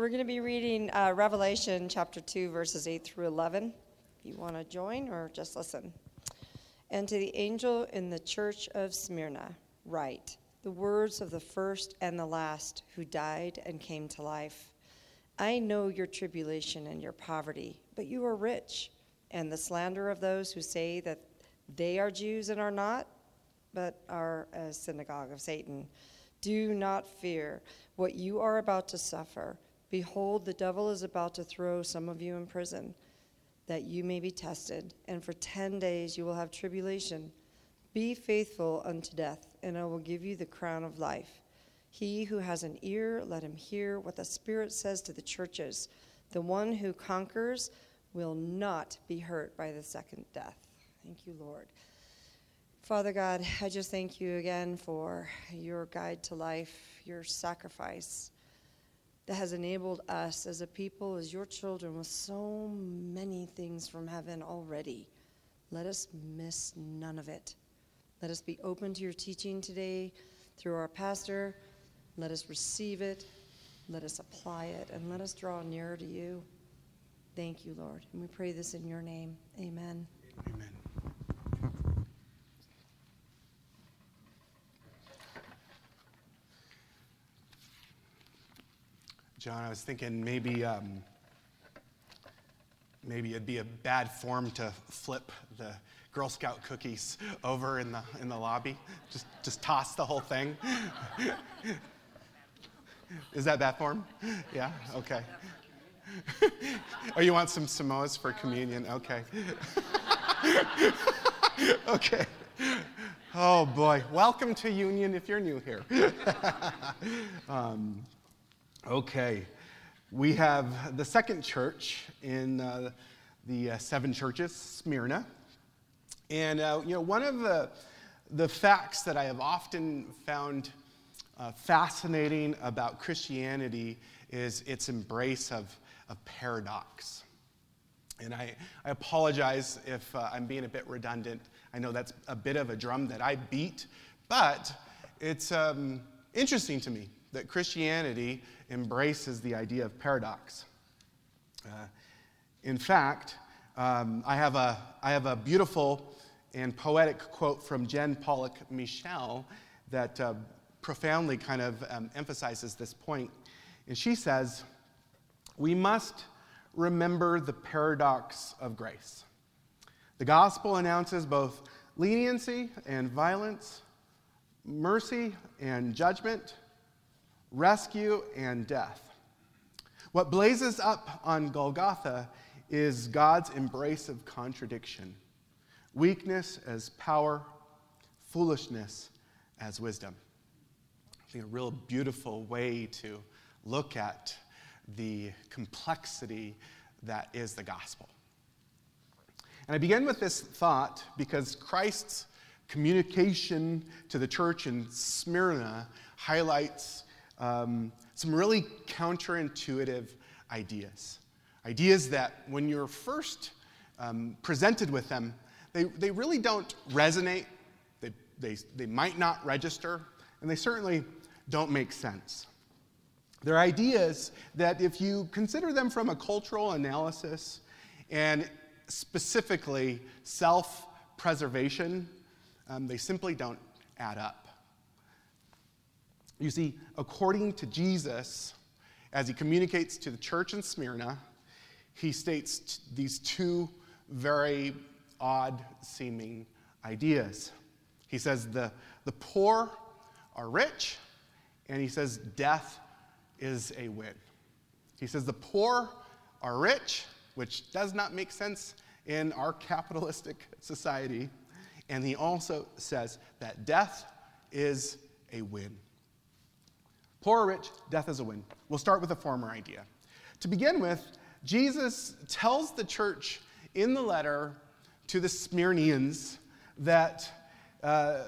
We're going to be reading uh, Revelation chapter 2, verses 8 through 11. If you want to join or just listen. And to the angel in the church of Smyrna, write the words of the first and the last who died and came to life. I know your tribulation and your poverty, but you are rich, and the slander of those who say that they are Jews and are not, but are a synagogue of Satan. Do not fear what you are about to suffer. Behold, the devil is about to throw some of you in prison, that you may be tested, and for ten days you will have tribulation. Be faithful unto death, and I will give you the crown of life. He who has an ear, let him hear what the Spirit says to the churches. The one who conquers will not be hurt by the second death. Thank you, Lord. Father God, I just thank you again for your guide to life, your sacrifice that has enabled us as a people, as your children, with so many things from heaven already. Let us miss none of it. Let us be open to your teaching today through our pastor. Let us receive it. Let us apply it. And let us draw nearer to you. Thank you, Lord. And we pray this in your name. Amen. Amen. John, I was thinking maybe um, maybe it'd be a bad form to flip the Girl Scout cookies over in the in the lobby. Just just toss the whole thing. Is that bad form? Yeah. Okay. oh, you want some Samoas for communion? Okay. okay. Oh boy. Welcome to Union if you're new here. um, Okay, we have the second church in uh, the uh, seven churches, Smyrna. And, uh, you know, one of the, the facts that I have often found uh, fascinating about Christianity is its embrace of, of paradox. And I, I apologize if uh, I'm being a bit redundant. I know that's a bit of a drum that I beat, but it's um, interesting to me that Christianity embraces the idea of paradox. Uh, in fact, um, I, have a, I have a beautiful and poetic quote from Jen Pollock Michel that uh, profoundly kind of um, emphasizes this point. And she says, We must remember the paradox of grace. The gospel announces both leniency and violence, mercy and judgment, rescue, and death. What blazes up on Golgotha is God's embrace of contradiction weakness as power, foolishness as wisdom. I think a real beautiful way to look at the complexity that is the gospel. And I begin with this thought because Christ's communication to the church in Smyrna highlights um, some really counterintuitive ideas. Ideas that, when you're first um, presented with them, they, they really don't resonate, they, they, they might not register, and they certainly don't make sense. They're ideas that, if you consider them from a cultural analysis and specifically self preservation, um, they simply don't add up. You see, according to Jesus, as he communicates to the church in Smyrna, he states t- these two very odd seeming ideas. He says the, the poor are rich, and he says death is a win. He says the poor are rich, which does not make sense in our capitalistic society. And he also says that death is a win. Poor or rich, death is a win. We'll start with the former idea. To begin with, Jesus tells the church in the letter to the Smyrnians that, uh,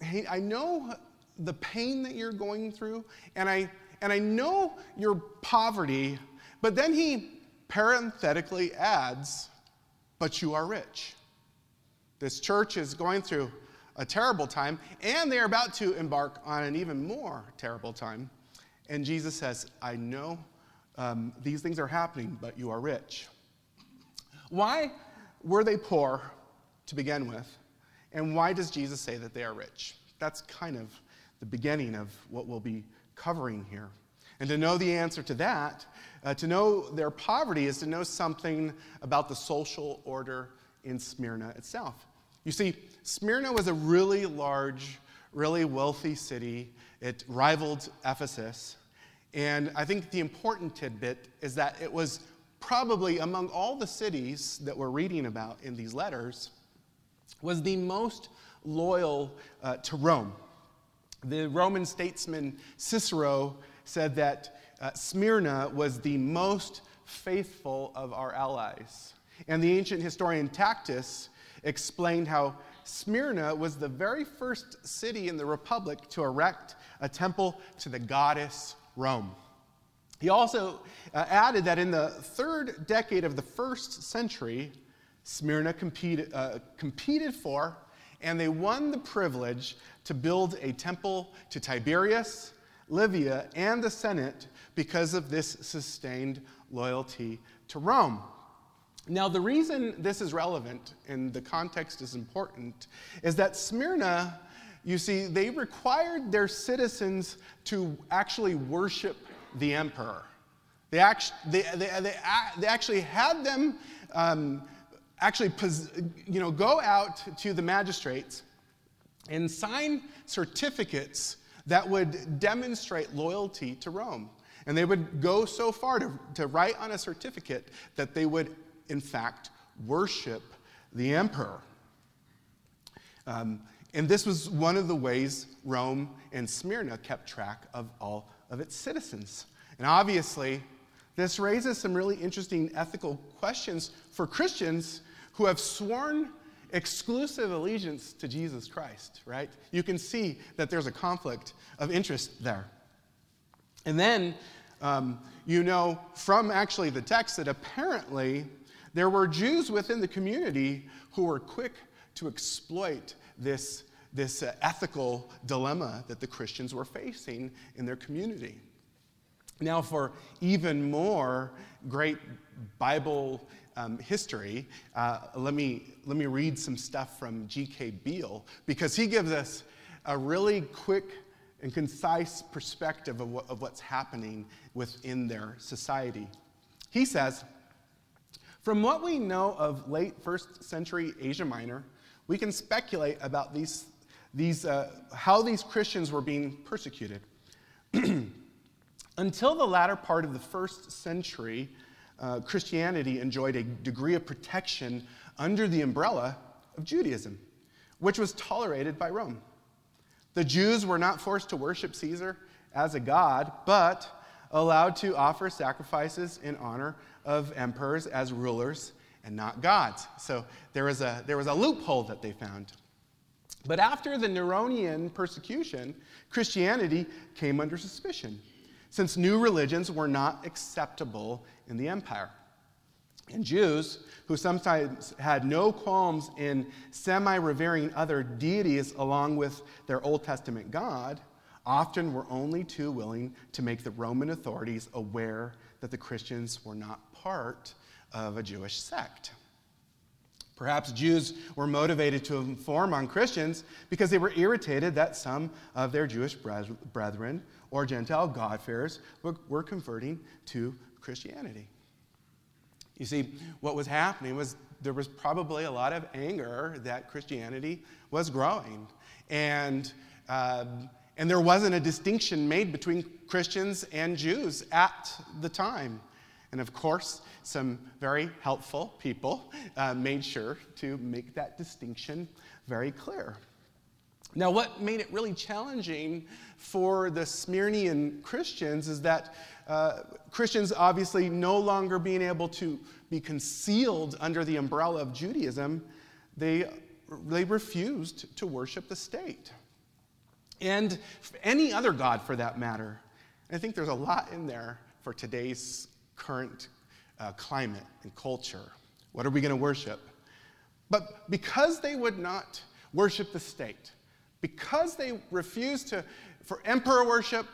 hey, I know the pain that you're going through, and I, and I know your poverty, but then he parenthetically adds, but you are rich. This church is going through a terrible time, and they're about to embark on an even more terrible time. And Jesus says, I know um, these things are happening, but you are rich. Why were they poor to begin with? And why does Jesus say that they are rich? That's kind of the beginning of what we'll be covering here. And to know the answer to that, uh, to know their poverty, is to know something about the social order in Smyrna itself. You see, Smyrna was a really large, really wealthy city. It rivaled Ephesus. And I think the important tidbit is that it was probably among all the cities that we're reading about in these letters, was the most loyal uh, to Rome. The Roman statesman Cicero said that uh, Smyrna was the most faithful of our allies. And the ancient historian Tacitus explained how Smyrna was the very first city in the Republic to erect a temple to the goddess Rome. He also uh, added that in the third decade of the first century, Smyrna uh, competed for and they won the privilege to build a temple to Tiberius, Livia, and the Senate because of this sustained loyalty to Rome. Now, the reason this is relevant and the context is important is that Smyrna, you see, they required their citizens to actually worship the emperor. They actually, they, they, they, they actually had them um, actually you know, go out to the magistrates and sign certificates that would demonstrate loyalty to Rome. And they would go so far to, to write on a certificate that they would, in fact, worship the emperor. Um, and this was one of the ways Rome and Smyrna kept track of all of its citizens. And obviously, this raises some really interesting ethical questions for Christians who have sworn exclusive allegiance to Jesus Christ, right? You can see that there's a conflict of interest there. And then um, you know from actually the text that apparently there were Jews within the community who were quick to exploit this, this uh, ethical dilemma that the Christians were facing in their community. Now, for even more great Bible um, history, uh, let, me, let me read some stuff from G.K. Beale because he gives us a really quick and concise perspective of, what, of what's happening within their society. He says, From what we know of late first century Asia Minor, we can speculate about these, these, uh, how these Christians were being persecuted. Until the latter part of the first century, uh, Christianity enjoyed a degree of protection under the umbrella of Judaism, which was tolerated by Rome. The Jews were not forced to worship Caesar as a god, but allowed to offer sacrifices in honor of emperors as rulers and not gods. So there was a, there was a loophole that they found. But after the Neronian persecution, Christianity came under suspicion since new religions were not acceptable in the empire. And Jews, who sometimes had no qualms in semi revering other deities along with their Old Testament God, often were only too willing to make the Roman authorities aware that the Christians were not part of a Jewish sect. Perhaps Jews were motivated to inform on Christians because they were irritated that some of their Jewish brethren or Gentile God-fearers were, converting to Christianity. You see, what was happening was there was probably a lot of anger that Christianity was growing. And, um, and there wasn't a distinction made between Christians and Jews at the time. And of course, some very helpful people uh, made sure to make that distinction very clear. Now, what made it really challenging for the Smyrnian Christians is that uh, Christians obviously no longer being able to be concealed under the umbrella of Judaism, they, they refused to worship the state. And any other God for that matter. I think there's a lot in there for today's current uh, climate and culture. What are we going to worship? But because they would not worship the state, because they refused to for emperor worship,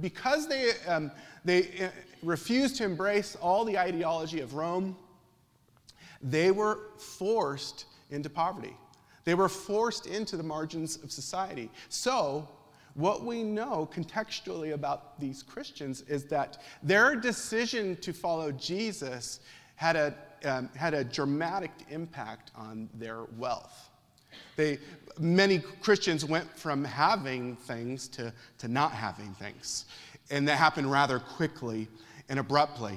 because they, um, they uh, refused to embrace all the ideology of Rome, they were forced into poverty. They were forced into the margins of society. So, what we know contextually about these Christians is that their decision to follow Jesus had a, um, had a dramatic impact on their wealth. They, many Christians went from having things to, to not having things. And that happened rather quickly and abruptly.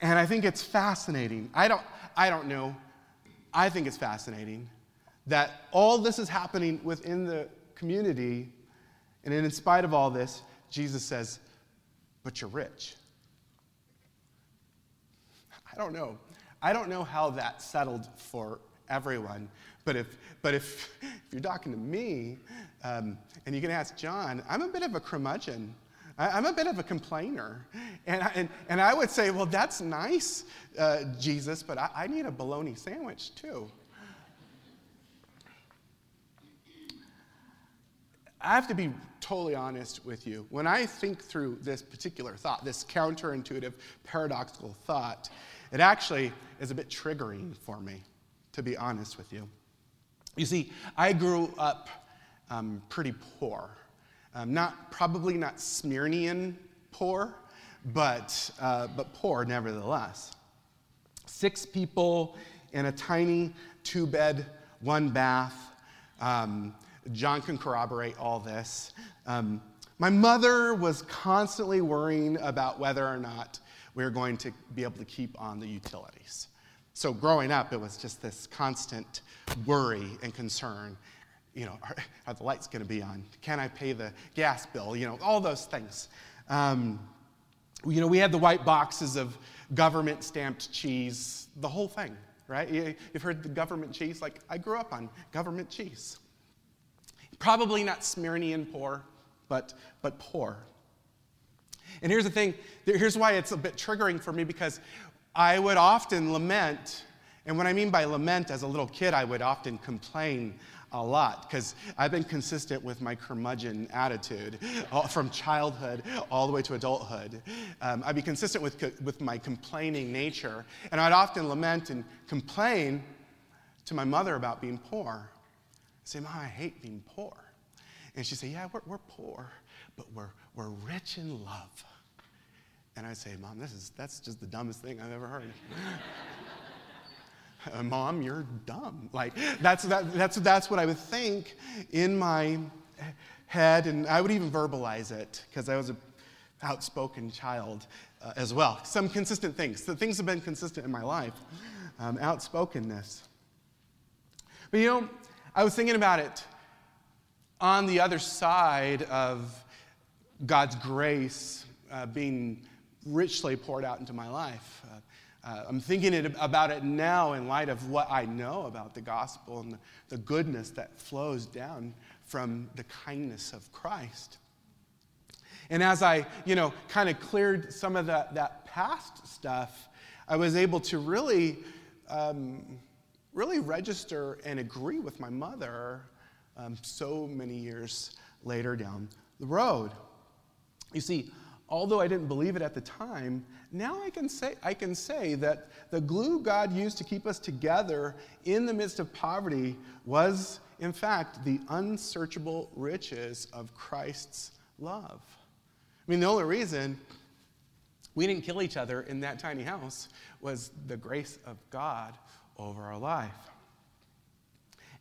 And I think it's fascinating. I don't, I don't know. I think it's fascinating that all this is happening within the community. And in spite of all this, Jesus says, But you're rich. I don't know. I don't know how that settled for everyone. But if, but if, if you're talking to me um, and you can ask John, I'm a bit of a curmudgeon. I, am a bit of a complainer. And I, and, and I would say, well, that's nice, uh, Jesus, but I, I need a bologna sandwich too. I have to be totally honest with you. When I think through this particular thought, this counterintuitive, paradoxical thought, it actually is a bit triggering for me to be honest with you. You see, I grew up um, pretty poor. Um, not, probably not Smyrnian poor, but, uh, but poor nevertheless. Six people in a tiny two bed, one bath. Um, John can corroborate all this. Um, my mother was constantly worrying about whether or not we were going to be able to keep on the utilities. So growing up, it was just this constant worry and concern. You know, are, are the lights going to be on? Can I pay the gas bill? You know, all those things. Um, you know, we had the white boxes of government stamped cheese, the whole thing, right? You've heard the government cheese? Like, I grew up on government cheese. Probably not Smyrnian poor, but, but poor. And here's the thing here's why it's a bit triggering for me because I would often lament, and what I mean by lament as a little kid, I would often complain a lot because I've been consistent with my curmudgeon attitude from childhood all the way to adulthood. Um, I'd be consistent with, with my complaining nature, and I'd often lament and complain to my mother about being poor. I'd say, Mom, I hate being poor. And she'd say, Yeah, we're, we're poor, but we're, we're rich in love. And I'd say, Mom, this is, that's just the dumbest thing I've ever heard. Mom, you're dumb. Like, that's, that, that's, that's what I would think in my head, and I would even verbalize it because I was an outspoken child uh, as well. Some consistent things. The things have been consistent in my life um, outspokenness. But you know, I was thinking about it on the other side of God's grace uh, being richly poured out into my life. Uh, uh, I'm thinking it, about it now in light of what I know about the gospel and the, the goodness that flows down from the kindness of Christ. And as I, you know, kind of cleared some of that, that past stuff, I was able to really, um, really register and agree with my mother um, so many years later down the road. You see, although I didn't believe it at the time, now I can say, I can say that the glue God used to keep us together in the midst of poverty was, in fact, the unsearchable riches of Christ's love. I mean, the only reason we didn't kill each other in that tiny house was the grace of God over our life.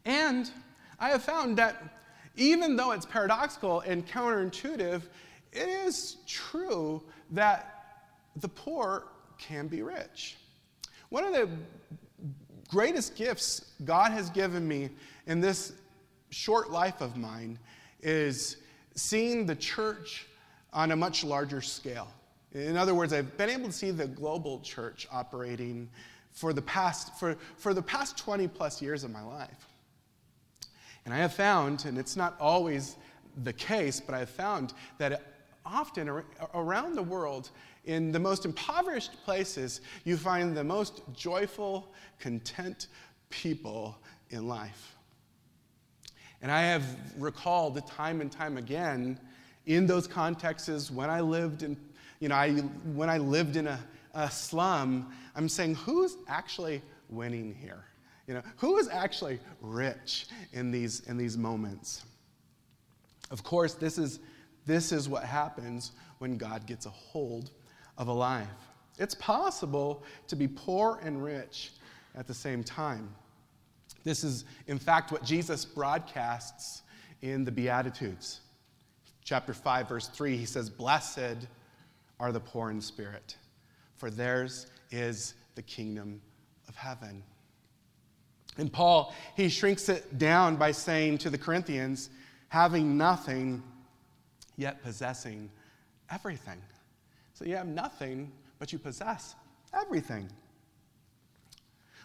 And I have found that even though it's paradoxical and counterintuitive, it is true that the poor can be rich. One of the greatest gifts God has given me in this short life of mine is seeing the church on a much larger scale. In other words, I've been able to see the global church operating for the past, for, for the past 20 plus years of my life. And I have found, and it's not always the case, but I have found that often around the world, in the most impoverished places, you find the most joyful, content people in life. And I have recalled time and time again in those contexts when I lived in, you know, I, when I lived in a, a slum, I'm saying, who's actually winning here? You know, who is actually rich in these, in these moments? Of course, this is, this is what happens when God gets a hold of a life. It's possible to be poor and rich at the same time. This is, in fact, what Jesus broadcasts in the Beatitudes. Chapter 5, verse 3, he says, Blessed are the poor in spirit, for theirs is the kingdom of heaven. And Paul, he shrinks it down by saying to the Corinthians, having nothing, yet possessing everything. So you have nothing, but you possess everything.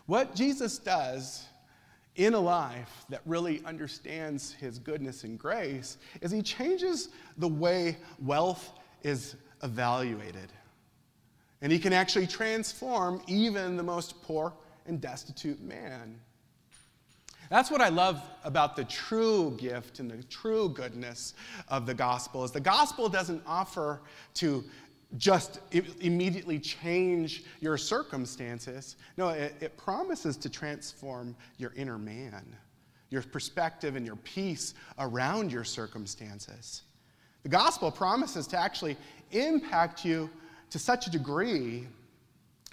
What Jesus does in a life that really understands his goodness and grace is he changes the way wealth is evaluated. And he can actually transform even the most poor and destitute man. That's what I love about the true gift and the true goodness of the gospel is the gospel doesn't offer to just immediately change your circumstances. No, it, it, promises to transform your inner man, your perspective and your peace around your circumstances. The gospel promises to actually impact you to such a degree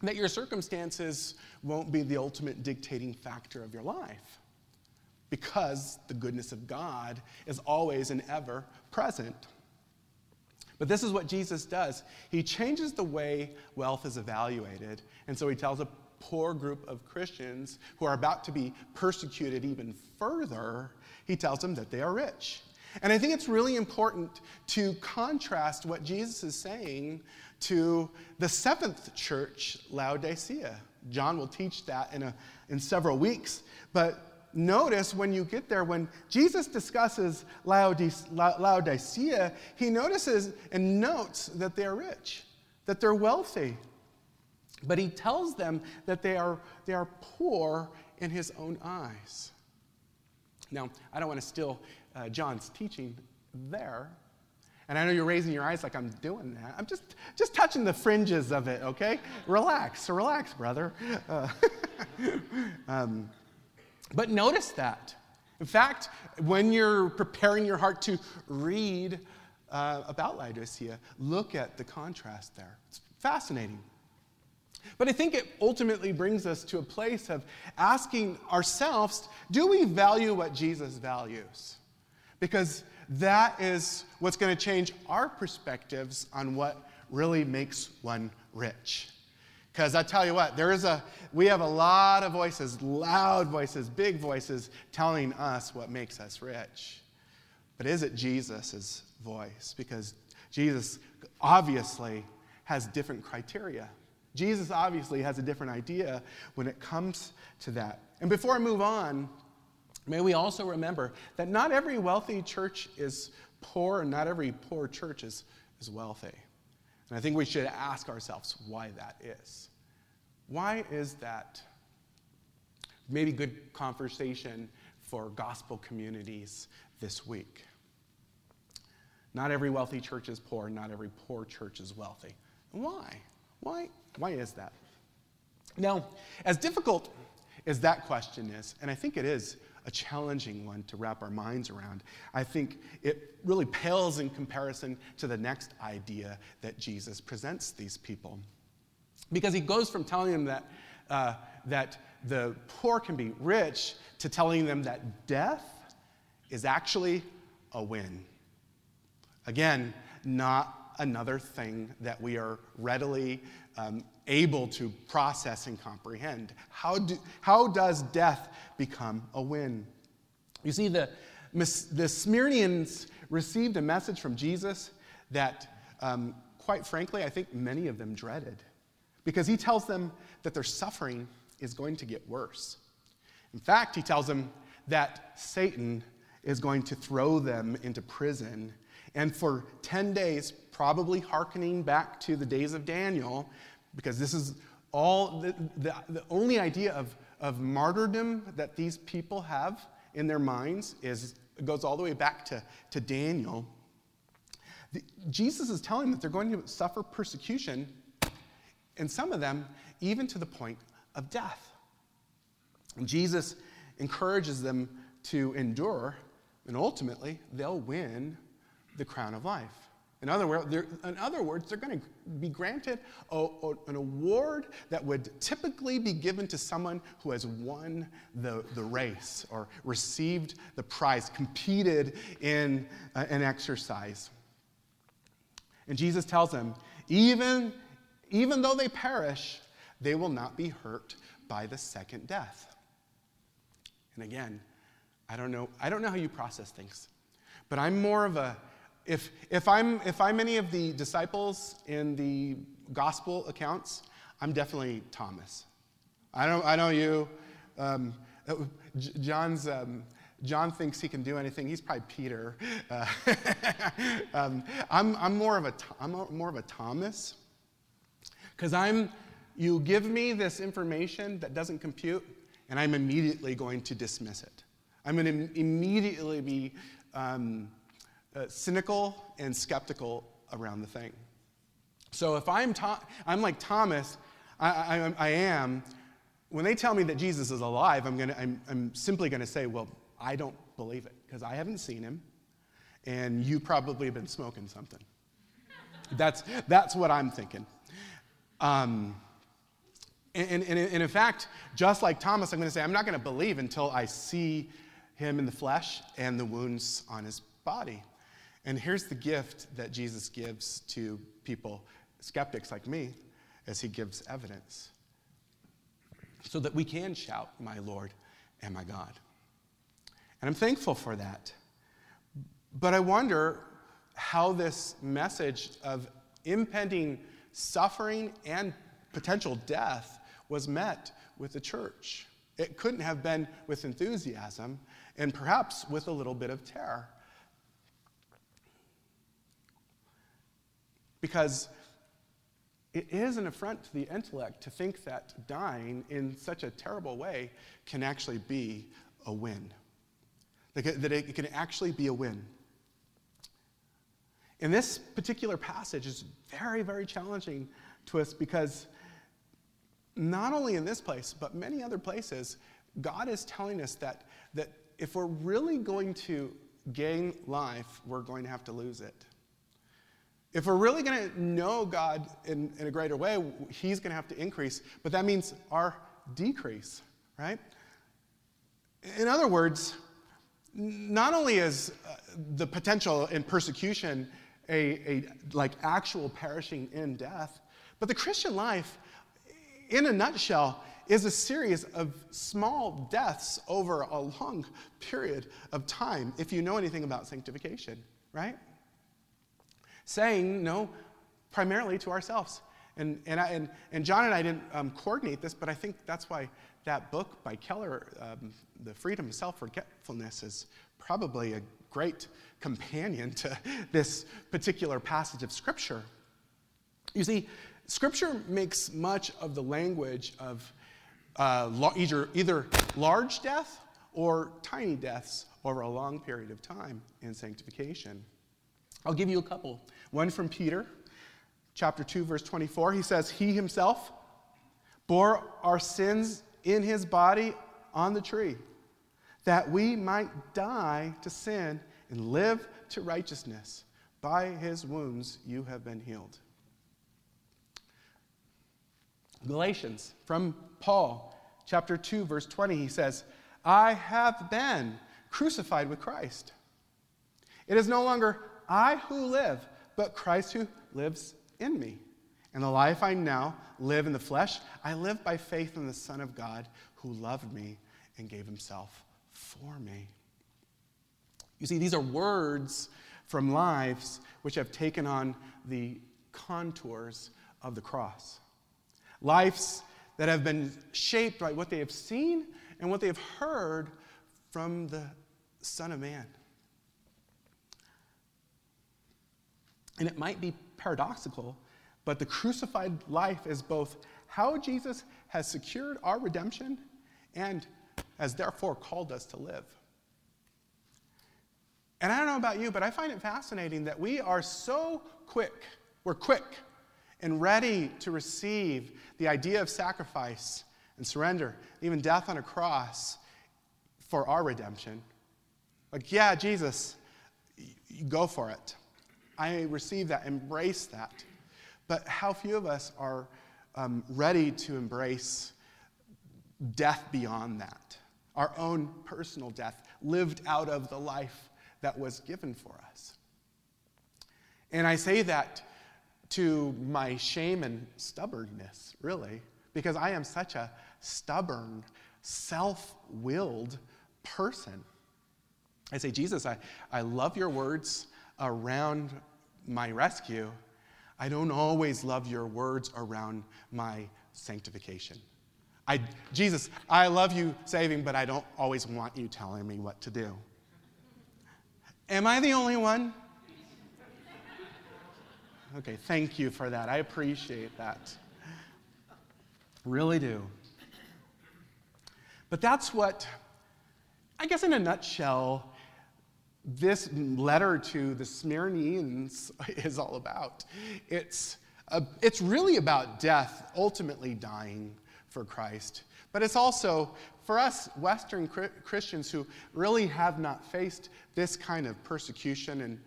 that your circumstances won't be the ultimate dictating factor of your life because the goodness of God is always and ever present. But this is what Jesus does. He changes the way wealth is evaluated. And so he tells a poor group of Christians who are about to be persecuted even further, he tells them that they are rich. And I think it's really important to contrast what Jesus is saying to the seventh church, Laodicea. John will teach that in, a, in several weeks. But notice when you get there, when Jesus discusses Laodicea, he notices and notes that they're rich, that they're wealthy. But he tells them that they are, they are poor in his own eyes. Now, I don't want to steal uh, John's teaching there. And I know you're raising your eyes like I'm doing that. I'm just, just touching the fringes of it, okay? relax, relax, brother. Uh, um, but notice that. In fact, when you're preparing your heart to read uh, about Laodicea, look at the contrast there. It's fascinating. But I think it ultimately brings us to a place of asking ourselves do we value what Jesus values? Because that is what's going to change our perspectives on what really makes one rich. Because I tell you what, there is a, we have a lot of voices, loud voices, big voices, telling us what makes us rich. But is it Jesus' voice? Because Jesus obviously has different criteria. Jesus obviously has a different idea when it comes to that. And before I move on, may we also remember that not every wealthy church is poor, and not every poor church is, is wealthy. And I think we should ask ourselves why that is. Why is that? Maybe good conversation for gospel communities this week. Not every wealthy church is poor, not every poor church is wealthy. Why? Why, why is that? Now, as difficult as that question is, and I think it is a challenging one to wrap our minds around. I think it really pales in comparison to the next idea that Jesus presents these people. Because he goes from telling them that, uh, that the poor can be rich to telling them that death is actually a win. Again, not another thing that we are readily um, able to process and comprehend. How, do, how does death become a win? You see, the, the Smyrnians received a message from Jesus that, um, quite frankly, I think many of them dreaded because he tells them that their suffering is going to get worse. In fact, he tells them that Satan is going to throw them into prison. And for 10 days, probably hearkening back to the days of Daniel, because this is all the, the, the only idea of, of martyrdom that these people have in their minds is goes all the way back to, to Daniel. The, Jesus is telling them that they're going to suffer persecution, and some of them even to the point of death. And Jesus encourages them to endure, and ultimately, they'll win the crown of life. In other, words, in other words, they're going to be granted a, a, an award that would typically be given to someone who has won the, the race or received the prize, competed in uh, an exercise. And Jesus tells them, even, even though they perish, they will not be hurt by the second death. And again, I don't know, I don't know how you process things, but I'm more of a if, if, I'm, if I'm any of the disciples in the gospel accounts, I'm definitely Thomas. I don't, I know you. Um, John's, um, John thinks he can do anything. He's probably Peter. Uh, um, I'm, I'm, more of a, I'm more of a Thomas because I'm, you give me this information that doesn't compute, and I'm immediately going to dismiss it. I'm going to immediately be um, uh, cynical and skeptical around the thing. So if I'm, to- I'm like Thomas, I, I, I, am, when they tell me that Jesus is alive, I'm, gonna, I'm, I'm simply going to say, well, I don't believe it because I haven't seen him, and you probably have been smoking something. that's, that's what I'm thinking. Um, and, and, and, in fact, just like Thomas, I'm going to say, I'm not going to believe until I see him in the flesh and the wounds on his body. And here's the gift that Jesus gives to people, skeptics like me, as he gives evidence. So that we can shout, My Lord and my God. And I'm thankful for that. But I wonder how this message of impending suffering and potential death was met with the church. It couldn't have been with enthusiasm and perhaps with a little bit of terror. Because it is an affront to the intellect to think that dying in such a terrible way can actually be a win. That it can actually be a win. And this particular passage is very, very challenging to us because not only in this place, but many other places, God is telling us that, that if we're really going to gain life, we're going to have to lose it. If we're really going to know God in, in a greater way, He's going to have to increase, but that means our decrease, right? In other words, not only is uh, the potential in persecution a, a like actual perishing in death, but the Christian life, in a nutshell, is a series of small deaths over a long period of time, if you know anything about sanctification, right? Saying no primarily to ourselves. And, and, I, and, and John and I didn't um, coordinate this, but I think that's why that book by Keller, um, The Freedom of Self Forgetfulness, is probably a great companion to this particular passage of Scripture. You see, Scripture makes much of the language of uh, either, either large death or tiny deaths over a long period of time in sanctification. I'll give you a couple. One from Peter, chapter 2, verse 24. He says, He himself bore our sins in his body on the tree, that we might die to sin and live to righteousness. By his wounds you have been healed. Galatians, from Paul, chapter 2, verse 20, he says, I have been crucified with Christ. It is no longer I who live, but Christ who lives in me. And the life I now live in the flesh, I live by faith in the Son of God who loved me and gave himself for me. You see, these are words from lives which have taken on the contours of the cross. Lives that have been shaped by what they have seen and what they have heard from the Son of Man. And it might be paradoxical, but the crucified life is both how Jesus has secured our redemption and has therefore called us to live. And I don't know about you, but I find it fascinating that we are so quick, we're quick and ready to receive the idea of sacrifice and surrender, even death on a cross for our redemption. Like, yeah, Jesus, go for it. I receive that, embrace that. But how few of us are um, ready to embrace death beyond that, our own personal death, lived out of the life that was given for us. And I say that to my shame and stubbornness, really, because I am such a stubborn, self willed person. I say, Jesus, I, I love your words around my rescue. I don't always love your words around my sanctification. I, Jesus, I love you saving, but I don't always want you telling me what to do. Am I the only one? Okay, thank you for that. I appreciate that. Really do. But that's what, I guess, in a nutshell, this letter to the Smyrnians is all about. It's, a, it's really about death, ultimately dying for Christ. But it's also for us Western Christians who really have not faced this kind of persecution, and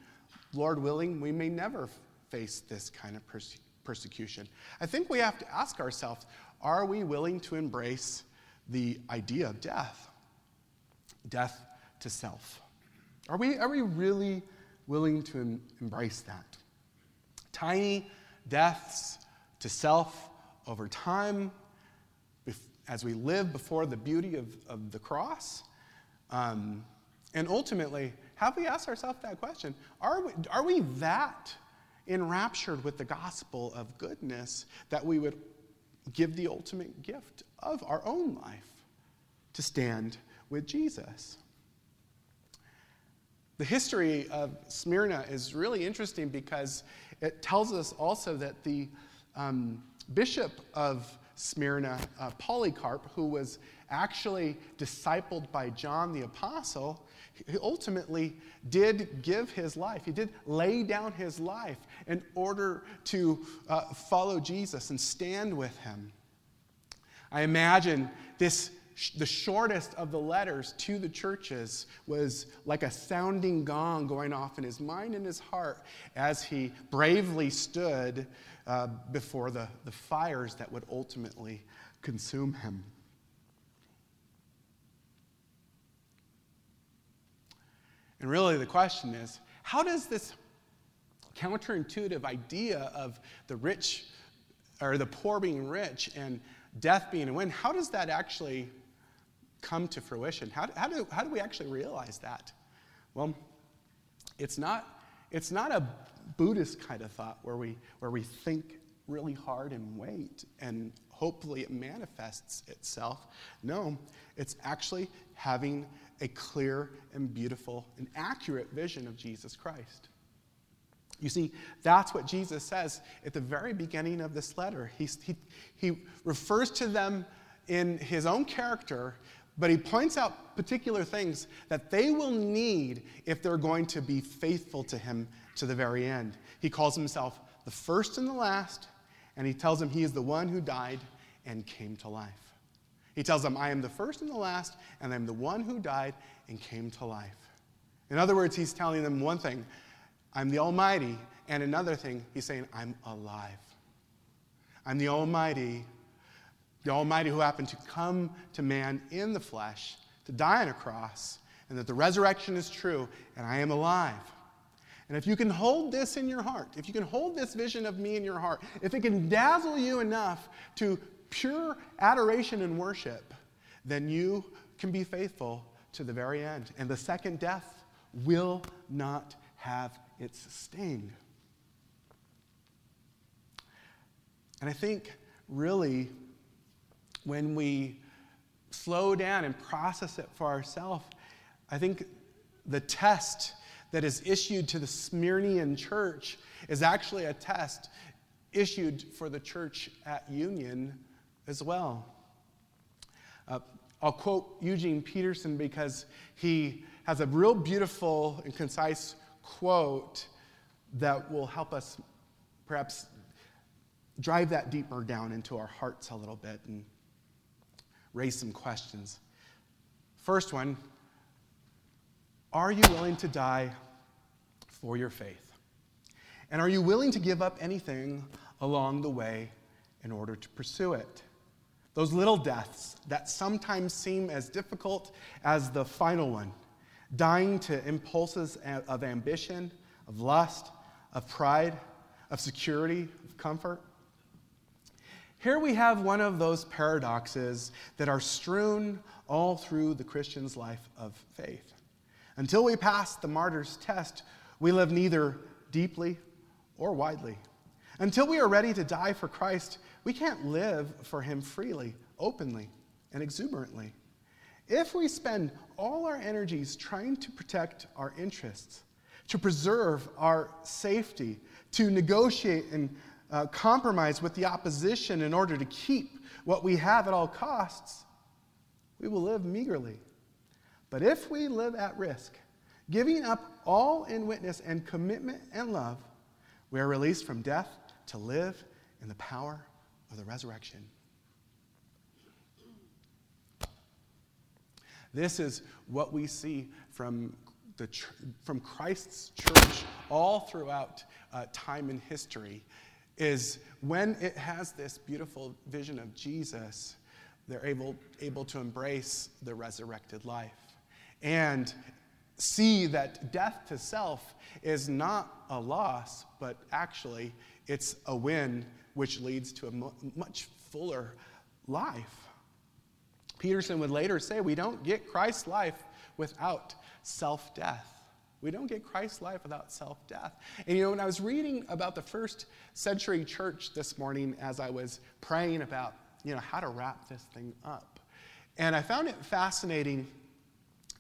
Lord willing, we may never face this kind of perse- persecution. I think we have to ask ourselves are we willing to embrace the idea of death? Death to self. Are we, are we really willing to em- embrace that? Tiny deaths to self over time bef- as we live before the beauty of, of the cross. Um, and ultimately, have we asked ourselves that question? Are we, are we that enraptured with the gospel of goodness that we would give the ultimate gift of our own life to stand with Jesus? The history of Smyrna is really interesting because it tells us also that the um, bishop of Smyrna, uh, Polycarp, who was actually discipled by John the Apostle, he ultimately did give his life. He did lay down his life in order to uh, follow Jesus and stand with him. I imagine this the shortest of the letters to the churches was like a sounding gong going off in his mind and his heart as he bravely stood uh, before the, the fires that would ultimately consume him. And really, the question is how does this counterintuitive idea of the rich or the poor being rich and death being a win, how does that actually come to fruition? How, how, do, how do we actually realize that? Well, it's not, it's not a Buddhist kind of thought where we, where we think really hard and wait and hopefully it manifests itself. No, it's actually having a clear and beautiful and accurate vision of Jesus Christ. You see, that's what Jesus says at the very beginning of this letter. He, he, he refers to them in his own character, but he points out particular things that they will need if they're going to be faithful to him to the very end. He calls himself the first and the last, and he tells them he is the one who died and came to life. He tells them, I am the first and the last, and I'm the one who died and came to life. In other words, he's telling them one thing I'm the Almighty, and another thing, he's saying, I'm alive. I'm the Almighty the Almighty who happened to come to man in the flesh, to die on a cross, and that the resurrection is true, and I am alive. And if you can hold this in your heart, if you can hold this vision of me in your heart, if it can dazzle you enough to pure adoration and worship, then you can be faithful to the very end. And the second death will not have its sting. And I think really when we slow down and process it for ourselves, I think the test that is issued to the Smyrnian church is actually a test issued for the church at Union as well. Uh, I'll quote Eugene Peterson because he has a real beautiful and concise quote that will help us perhaps drive that deeper down into our hearts a little bit and raise some questions. First one Are you willing to die for your faith? And are you willing to give up anything along the way in order to pursue it? Those little deaths that sometimes seem as difficult as the final one, dying to impulses of ambition, of lust, of pride, of security, of comfort. Here we have one of those paradoxes that are strewn all through the Christian's life of faith. Until we pass the martyr's test, we live neither deeply or widely. Until we are ready to die for Christ, we can't live for Him freely, openly, and exuberantly. If we spend all our energies trying to protect our interests, to preserve our safety, to negotiate and uh, compromise with the opposition in order to keep what we have at all costs, we will live meagerly. But if we live at risk, giving up all in witness and commitment and love, we are released from death to live in the power of the resurrection. This is what we see from, the, from Christ's church all throughout uh, time and history is when it has this beautiful vision of Jesus, they're able, able to embrace the resurrected life and see that death to self is not a loss, but actually it's a win which leads to a much fuller life. Peterson would later say, We don't get Christ's life without self death. We don't get Christ's life without self death. And you know, when I was reading about the first century church this morning as I was praying about, you know, how to wrap this thing up, and I found it fascinating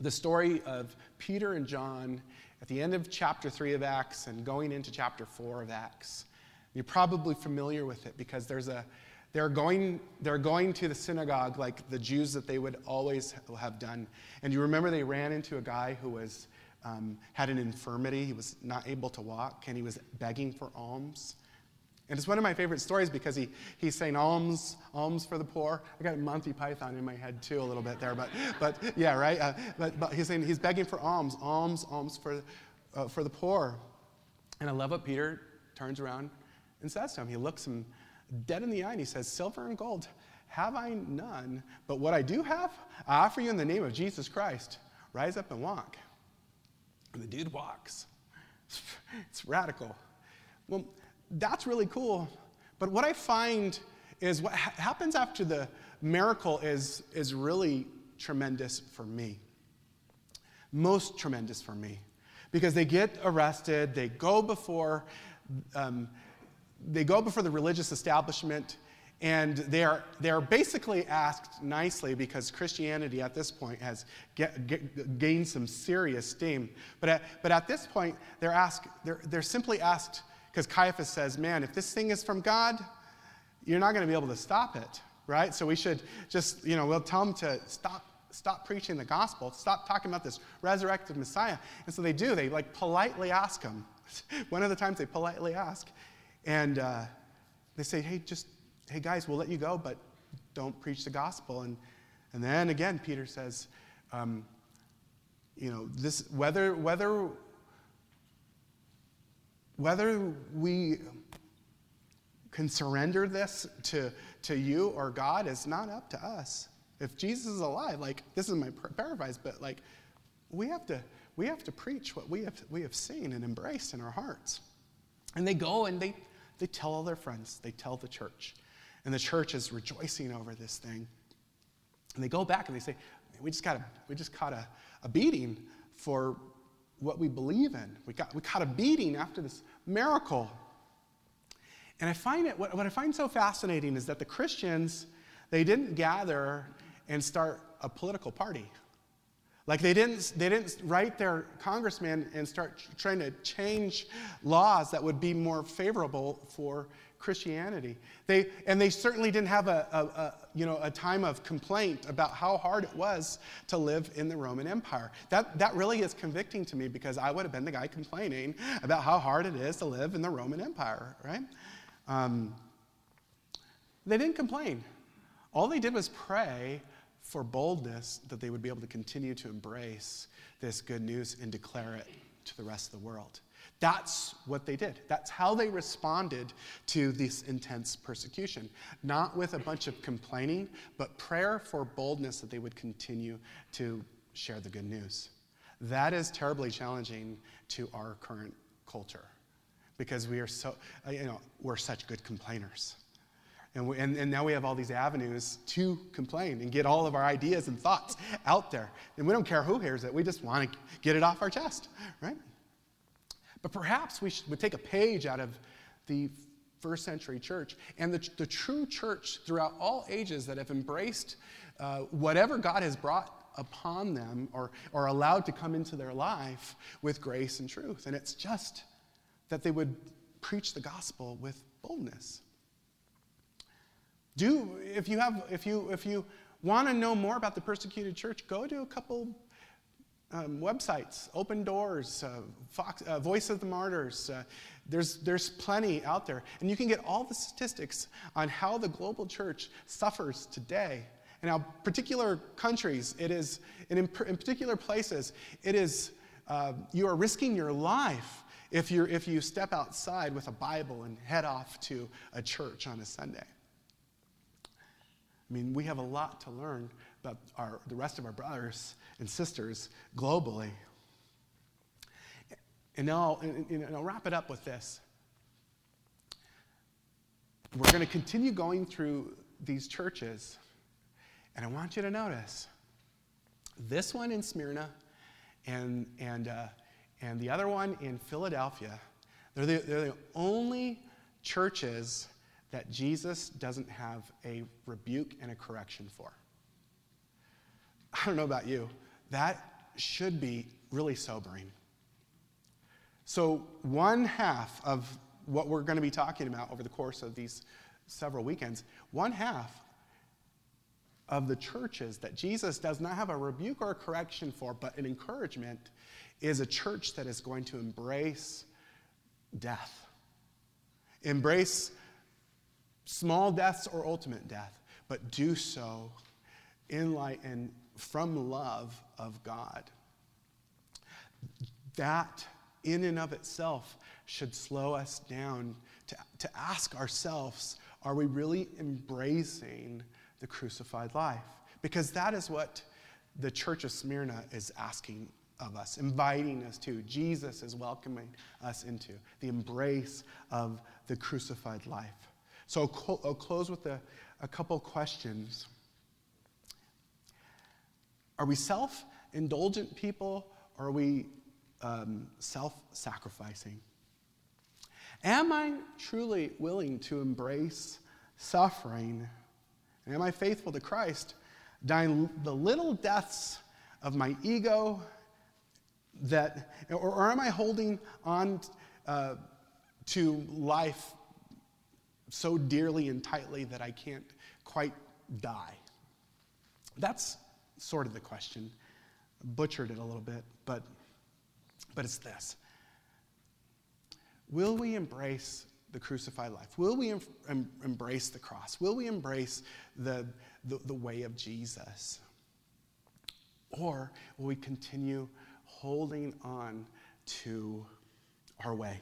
the story of Peter and John at the end of chapter 3 of Acts and going into chapter 4 of Acts. You're probably familiar with it because there's a they're going, they're going to the synagogue like the Jews that they would always have done. And you remember they ran into a guy who was, um, had an infirmity. He was not able to walk, and he was begging for alms. And it's one of my favorite stories because he, he's saying alms, alms for the poor. I got Monty Python in my head too a little bit there, but, but yeah, right? Uh, but, but he's saying he's begging for alms, alms, alms for, uh, for the poor. And I love what Peter turns around and says to him. He looks him dead in the eye and he says, Silver and gold have I none, but what I do have, I offer you in the name of Jesus Christ. Rise up and walk. And the dude walks. It's radical. Well, that's really cool. But what I find is what ha- happens after the miracle is, is really tremendous for me. Most tremendous for me. Because they get arrested, they go before um, they go before the religious establishment and they're, they're basically asked nicely because Christianity at this point has get, get, gained some serious steam. But at, but at this point, they're, asked, they're, they're simply asked, because Caiaphas says, man, if this thing is from God, you're not going to be able to stop it, right? So we should just, you know, we'll tell them to stop stop preaching the gospel, stop talking about this resurrected Messiah. And so they do. They like politely ask him. One of the times they politely ask, and uh, they say, hey, just, hey guys, we'll let you go, but don't preach the gospel. And, and then again, Peter says, um, you know, this, whether, whether, whether we can surrender this to, to you or God is not up to us. If Jesus is alive, like, this is my paraphrase, but like, we have to, we have to preach what we have, we have seen and embraced in our hearts. And they go and they, they tell all their friends, they tell the church. And the church is rejoicing over this thing. And they go back and they say, we just got a, we just caught a, a beating for what we believe in. We, got, we caught a beating after this miracle. And I find it, what, what I find so fascinating is that the Christians, they didn't gather and start a political party. Like they didn't, they didn't write their congressman and start trying to change laws that would be more favorable for Christianity. They, and they certainly didn't have a, a, a, you know, a time of complaint about how hard it was to live in the Roman Empire. That, that really is convicting to me because I would have been the guy complaining about how hard it is to live in the Roman Empire, right? Um, they didn't complain. All they did was pray for boldness that they would be able to continue to embrace this good news and declare it to the rest of the world. That's what they did. That's how they responded to this intense persecution. Not with a bunch of complaining, but prayer for boldness that they would continue to share the good news. That is terribly challenging to our current culture because we are so, uh, you know, we're such good complainers. And, we, and, and now we have all these avenues to complain and get all of our ideas and thoughts out there. And we don't care who hears it, we just want to get it off our chest, right? But perhaps we should take a page out of the first century church and the, the true church throughout all ages that have embraced uh, whatever God has brought upon them or, or allowed to come into their life with grace and truth. And it's just that they would preach the gospel with boldness. Do, if you have, if you, if you want to know more about the persecuted church, go to a couple um, websites, Open Doors, uh, Fox, uh, Voice of the Martyrs. Uh, there's, there's plenty out there. And you can get all the statistics on how the global church suffers today. And how particular countries, it is, in, in particular places, it is, uh, you are risking your life if, you're, if you step outside with a Bible and head off to a church on a Sunday. I mean, we have a lot to learn about our, the rest of our brothers and sisters globally. And now, and, and I'll wrap it up with this. We're going to continue going through these churches, and I want you to notice this one in Smyrna and, and, uh, and the other one in Philadelphia, they're the, they're the only churches that Jesus doesn't have a rebuke and a correction for. I don't know about you, that should be really sobering. So, one half of what we're going to be talking about over the course of these several weekends, one half of the churches that Jesus does not have a rebuke or a correction for, but an encouragement, is a church that is going to embrace death. Embrace small deaths or ultimate death, but do so in light and from love of God. That, in and of itself, should slow us down to, to ask ourselves are we really embracing the crucified life? Because that is what the church of Smyrna is asking of us, inviting us to. Jesus is welcoming us into the embrace of the crucified life. So I'll, close with a, a couple questions. Are we self indulgent people or are we um, self sacrificing? Am I truly willing to embrace suffering? And am I faithful to Christ, dying the little deaths of my ego that, or, or am I holding on uh, to life so dearly and tightly that I can't quite die? That's sort of the question. Butchered it a little bit, but, but it's this Will we embrace the crucified life? Will we em- em- embrace the cross? Will we embrace the, the, the way of Jesus? Or will we continue holding on to our way?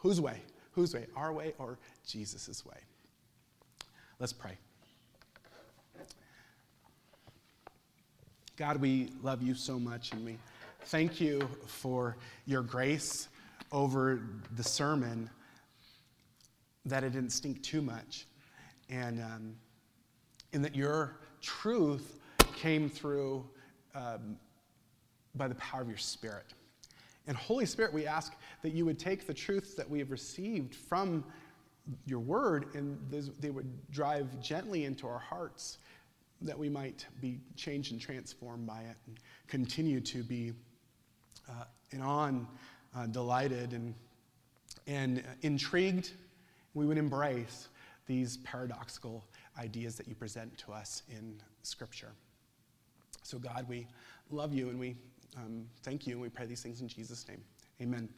Whose way? Whose way? Our way or Jesus' way? Let's pray. God, we love you so much and we thank you for your grace over the sermon that it didn't stink too much and, um, and that your truth came through um, by the power of your spirit. And Holy Spirit, we ask that you would take the truths that we have received from your word and they would drive gently into our hearts that we might be changed and transformed by it and continue to be uh, and on uh, delighted and, and intrigued We would embrace these paradoxical ideas that you present to us in Scripture. So, God, we love you and we um, thank you and we pray these things in Jesus' name. Amen.